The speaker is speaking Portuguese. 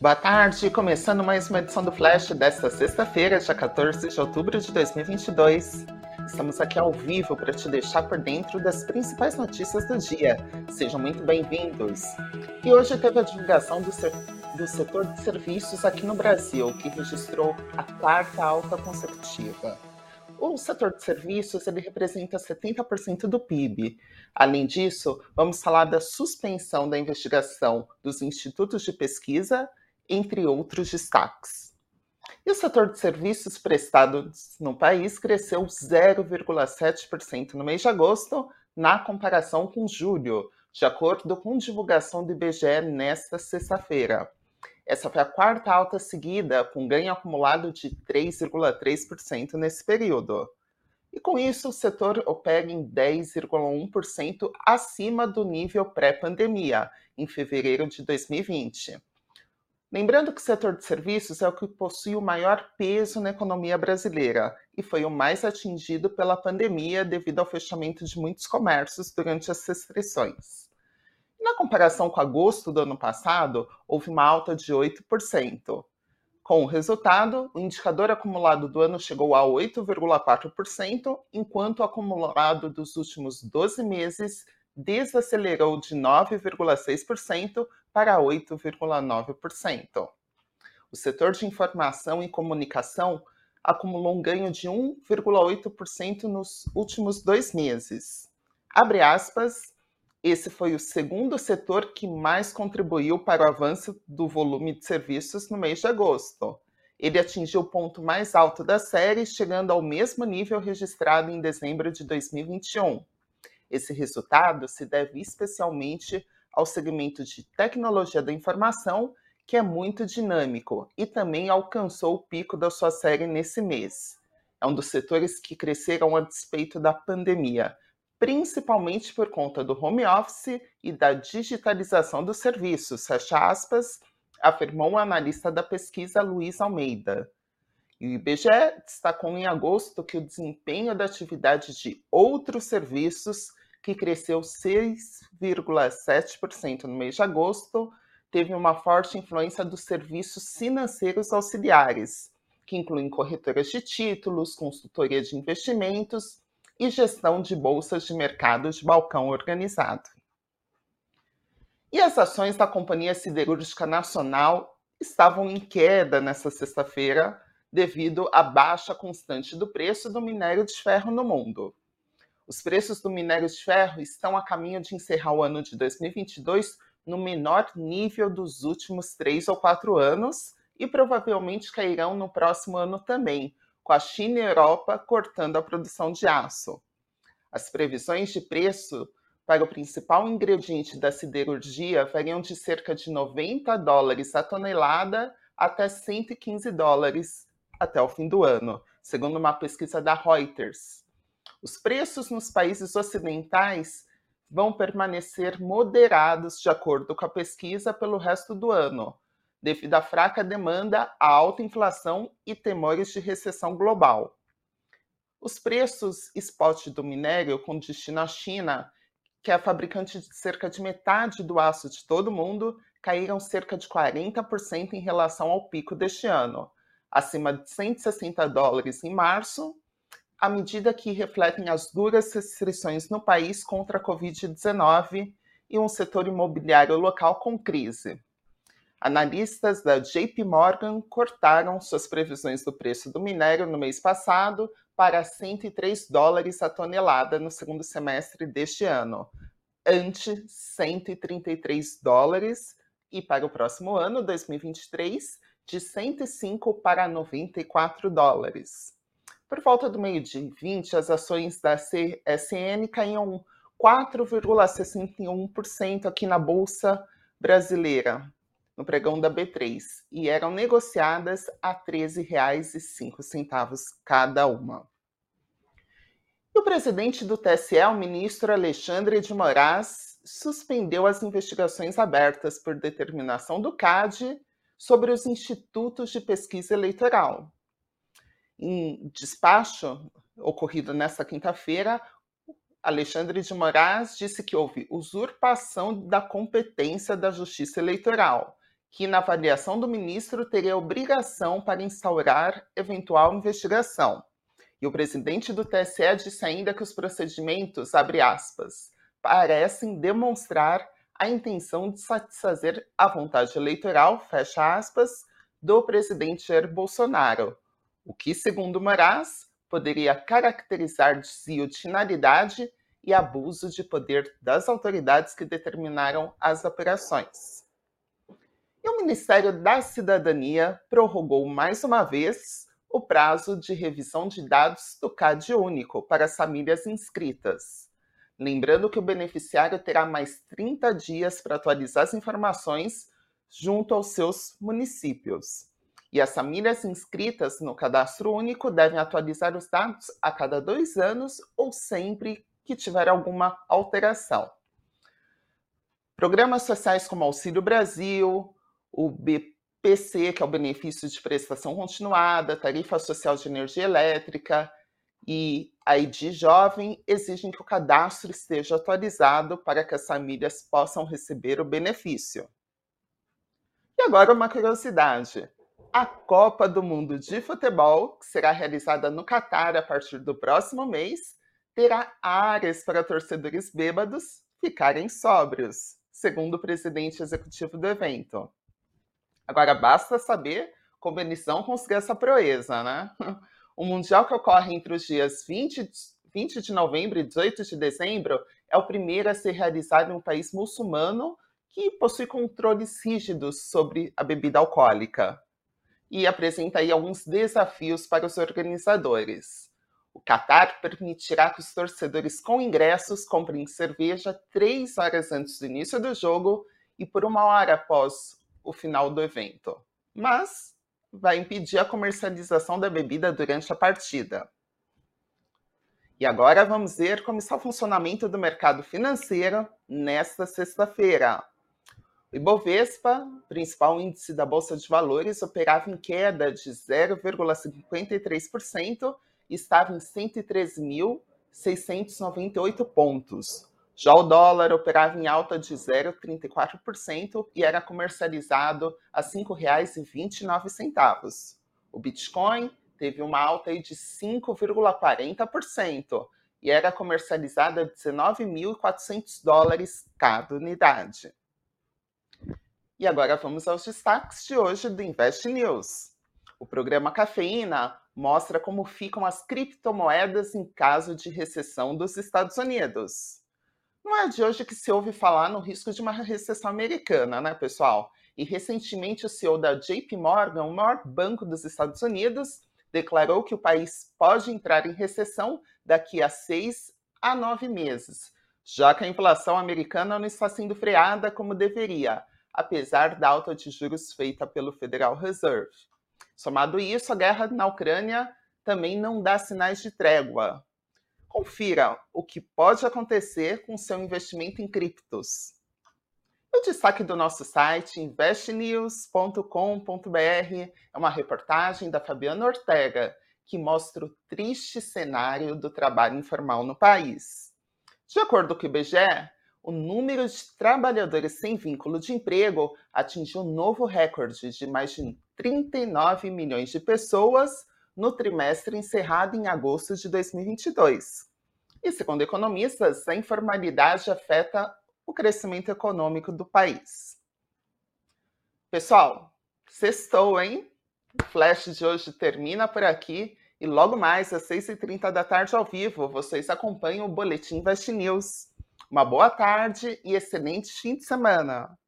Boa tarde, começando mais uma edição do Flash desta sexta-feira, dia 14 de outubro de 2022. Estamos aqui ao vivo para te deixar por dentro das principais notícias do dia. Sejam muito bem-vindos. E hoje teve a divulgação do, do setor de serviços aqui no Brasil, que registrou a quarta alta consecutiva. O setor de serviços ele representa 70% do PIB. Além disso, vamos falar da suspensão da investigação dos institutos de pesquisa entre outros destaques. E o setor de serviços prestados no país cresceu 0,7% no mês de agosto, na comparação com julho, de acordo com divulgação do IBGE nesta sexta-feira. Essa foi a quarta alta seguida, com ganho acumulado de 3,3% nesse período. E com isso, o setor opera em 10,1% acima do nível pré-pandemia, em fevereiro de 2020. Lembrando que o setor de serviços é o que possui o maior peso na economia brasileira e foi o mais atingido pela pandemia devido ao fechamento de muitos comércios durante as restrições. Na comparação com agosto do ano passado, houve uma alta de 8%. Com o resultado, o indicador acumulado do ano chegou a 8,4%, enquanto o acumulado dos últimos 12 meses desacelerou de 9,6% para 8,9%. O setor de informação e comunicação acumulou um ganho de 1,8% nos últimos dois meses. Abre aspas, esse foi o segundo setor que mais contribuiu para o avanço do volume de serviços no mês de agosto. Ele atingiu o ponto mais alto da série, chegando ao mesmo nível registrado em dezembro de 2021. Esse resultado se deve especialmente ao segmento de tecnologia da informação, que é muito dinâmico e também alcançou o pico da sua série nesse mês. É um dos setores que cresceram a despeito da pandemia, principalmente por conta do home office e da digitalização dos serviços, fecha aspas, afirmou o analista da pesquisa Luiz Almeida. E o IBGE destacou em agosto que o desempenho da atividade de outros serviços que cresceu 6,7% no mês de agosto, teve uma forte influência dos serviços financeiros auxiliares, que incluem corretoras de títulos, consultoria de investimentos e gestão de bolsas de mercado de balcão organizado. E as ações da Companhia Siderúrgica Nacional estavam em queda nesta sexta-feira devido à baixa constante do preço do minério de ferro no mundo. Os preços do minério de ferro estão a caminho de encerrar o ano de 2022 no menor nível dos últimos três ou quatro anos e provavelmente cairão no próximo ano também, com a China e a Europa cortando a produção de aço. As previsões de preço para o principal ingrediente da siderurgia variam de cerca de 90 dólares a tonelada até 115 dólares até o fim do ano, segundo uma pesquisa da Reuters. Os preços nos países ocidentais vão permanecer moderados, de acordo com a pesquisa, pelo resto do ano, devido à fraca demanda, à alta inflação e temores de recessão global. Os preços spot do minério com destino à China, que é a fabricante de cerca de metade do aço de todo o mundo, caíram cerca de 40% em relação ao pico deste ano, acima de 160 dólares em março à medida que refletem as duras restrições no país contra a Covid-19 e um setor imobiliário local com crise. Analistas da JP Morgan cortaram suas previsões do preço do minério no mês passado para 103 dólares a tonelada no segundo semestre deste ano, ante 133 dólares, e para o próximo ano, 2023, de 105 para 94 dólares. Por volta do meio-dia 20, as ações da CSN caíam 4,61% aqui na Bolsa Brasileira, no pregão da B3, e eram negociadas a R$ 13,05 cada uma. E o presidente do TSE, o ministro Alexandre de Moraes, suspendeu as investigações abertas por determinação do CAD sobre os institutos de pesquisa eleitoral. Em despacho ocorrido nesta quinta-feira, Alexandre de Moraes disse que houve usurpação da competência da Justiça Eleitoral que, na avaliação do ministro, teria obrigação para instaurar eventual investigação. E o presidente do TSE disse ainda que os procedimentos, abre aspas, parecem demonstrar a intenção de satisfazer a vontade eleitoral, fecha aspas, do presidente Jair Bolsonaro, o que, segundo Moraes, poderia caracterizar desvio de finalidade e abuso de poder das autoridades que determinaram as operações. E o Ministério da Cidadania prorrogou mais uma vez o prazo de revisão de dados do CAD único para as famílias inscritas. Lembrando que o beneficiário terá mais 30 dias para atualizar as informações junto aos seus municípios. E as famílias inscritas no cadastro único devem atualizar os dados a cada dois anos ou sempre que tiver alguma alteração. Programas sociais como Auxílio Brasil, o BPC, que é o benefício de prestação continuada, tarifa social de energia elétrica, e a ID Jovem exigem que o cadastro esteja atualizado para que as famílias possam receber o benefício. E agora uma curiosidade. A Copa do Mundo de Futebol, que será realizada no Catar a partir do próximo mês, terá áreas para torcedores bêbados ficarem sóbrios, segundo o presidente executivo do evento. Agora basta saber como eles vão conseguir essa proeza, né? O Mundial que ocorre entre os dias 20, 20 de novembro e 18 de dezembro é o primeiro a ser realizado em um país muçulmano que possui controles rígidos sobre a bebida alcoólica e apresenta aí alguns desafios para os organizadores. O Qatar permitirá que os torcedores com ingressos comprem cerveja três horas antes do início do jogo e por uma hora após o final do evento. Mas vai impedir a comercialização da bebida durante a partida. E agora vamos ver como está o funcionamento do mercado financeiro nesta sexta-feira. O Ibovespa, principal índice da Bolsa de Valores, operava em queda de 0,53% e estava em 113.698 pontos, já o dólar operava em alta de 0,34% e era comercializado a R$ 5,29. O Bitcoin teve uma alta de 5,40% e era comercializado a 19.400 dólares cada unidade. E agora vamos aos destaques de hoje do Invest News. O programa Cafeína mostra como ficam as criptomoedas em caso de recessão dos Estados Unidos. Não é de hoje que se ouve falar no risco de uma recessão americana, né, pessoal? E recentemente o CEO da JP Morgan, o maior banco dos Estados Unidos, declarou que o país pode entrar em recessão daqui a seis a nove meses, já que a inflação americana não está sendo freada como deveria, apesar da alta de juros feita pelo Federal Reserve. Somado isso, a guerra na Ucrânia também não dá sinais de trégua. Confira o que pode acontecer com seu investimento em criptos. O destaque do nosso site investnews.com.br é uma reportagem da Fabiana Ortega que mostra o triste cenário do trabalho informal no país. De acordo com o IBGE, o número de trabalhadores sem vínculo de emprego atingiu um novo recorde de mais de 39 milhões de pessoas no trimestre encerrado em agosto de 2022. E, segundo economistas, a informalidade afeta o crescimento econômico do país. Pessoal, sextou, hein? O flash de hoje termina por aqui e logo mais às 6h30 da tarde ao vivo vocês acompanham o Boletim Invest News. Uma boa tarde e excelente fim de semana!